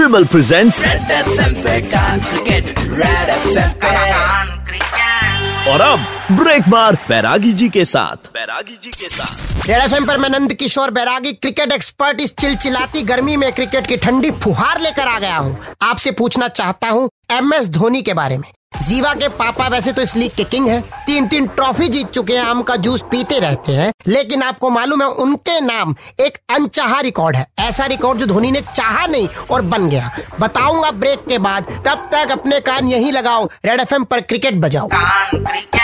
विमल presents red FM पे कान cricket red FM पे कान cricket और अब ब्रेक मार बैरागी जी के साथ। बैरागी जी के साथ। रेड एफएम पर मैं नंद किशोर बैरागी क्रिकेट एक्सपर्ट इस चिलचिलाती गर्मी में क्रिकेट की ठंडी फुहार लेकर आ गया हूँ। आपसे पूछना चाहता हूँ एम एस धोनी के बारे में। जीवा के पापा वैसे तो इस लीग के किंग हैं। तीन तीन ट्रॉफी जीत चुके हैं, आम का जूस पीते रहते हैं। लेकिन आपको मालूम है, उनके नाम एक अनचाहा रिकॉर्ड है। ऐसा रिकॉर्ड जो धोनी ने चाहा नहीं और बन गया। बताऊँगा ब्रेक के बाद, तब तक अपने कान यही लगाओ, रेड एफएम पर क्रिकेट बजाओ। कान क्रिकेट